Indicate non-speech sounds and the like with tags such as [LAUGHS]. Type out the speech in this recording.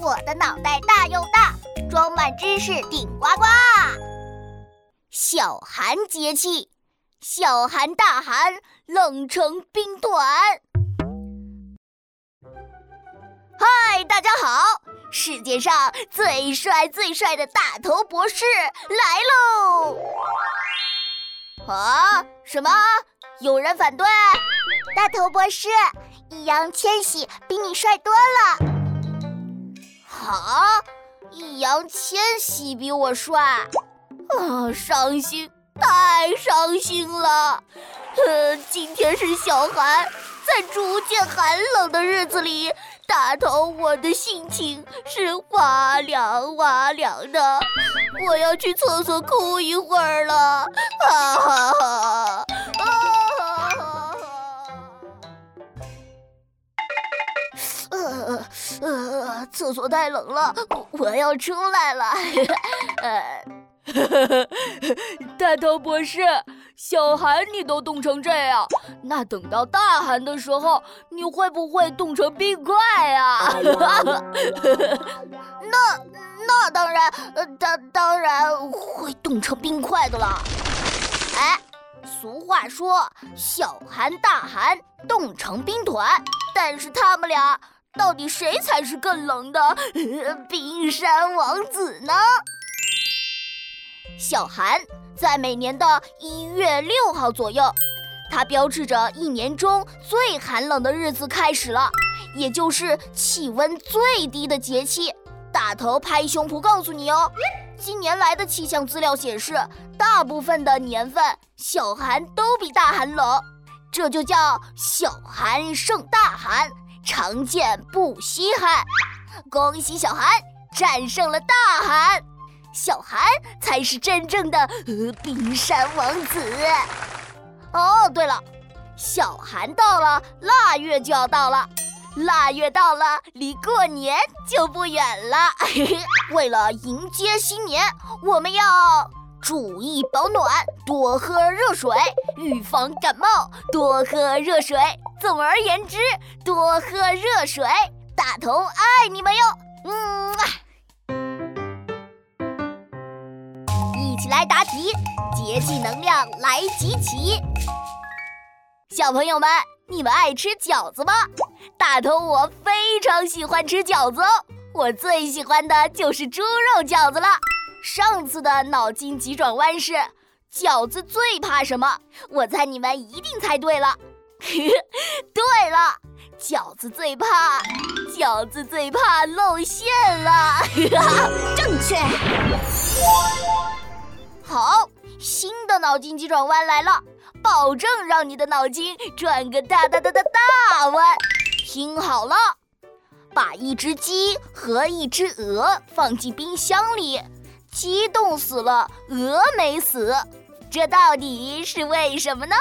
我的脑袋大又大，装满知识顶呱呱。小寒节气，小寒大寒，冷成冰团。嗨，大家好！世界上最帅最帅的大头博士来喽！啊？什么？有人反对？大头博士，易烊千玺比你帅多了。啊！易烊千玺比我帅，啊，伤心，太伤心了。呃，今天是小寒，在逐渐寒冷的日子里，大头我的心情是哇凉哇凉的。我要去厕所哭一会儿了，呃呃，厕所太冷了，我要出来了。[LAUGHS] 呃，[LAUGHS] 大头博士，小寒你都冻成这样，那等到大寒的时候，你会不会冻成冰块呀？[LAUGHS] 那那当然，当当然会冻成冰块的啦。哎，俗话说，小寒大寒，冻成冰团，但是他们俩。到底谁才是更冷的 [LAUGHS] 冰山王子呢？小寒在每年的一月六号左右，它标志着一年中最寒冷的日子开始了，也就是气温最低的节气。大头拍胸脯告诉你哦，近年来的气象资料显示，大部分的年份小寒都比大寒冷，这就叫小寒胜大寒。常见不稀罕，恭喜小寒战胜了大寒，小寒才是真正的冰山王子。哦，对了，小寒到了，腊月就要到了，腊月到了，离过年就不远了。[LAUGHS] 为了迎接新年，我们要。注意保暖，多喝热水，预防感冒，多喝热水。总而言之，多喝热水。大头爱你们哟，嗯啊！一起来答题，节气能量来集齐。小朋友们，你们爱吃饺子吗？大头我非常喜欢吃饺子哦，我最喜欢的就是猪肉饺子了。上次的脑筋急转弯是饺子最怕什么？我猜你们一定猜对了。[LAUGHS] 对了，饺子最怕，饺子最怕露馅了。[LAUGHS] 正确。好，新的脑筋急转弯来了，保证让你的脑筋转个大大大大大弯。听好了，把一只鸡和一只鹅放进冰箱里。鸡冻死了，鹅没死，这到底是为什么呢？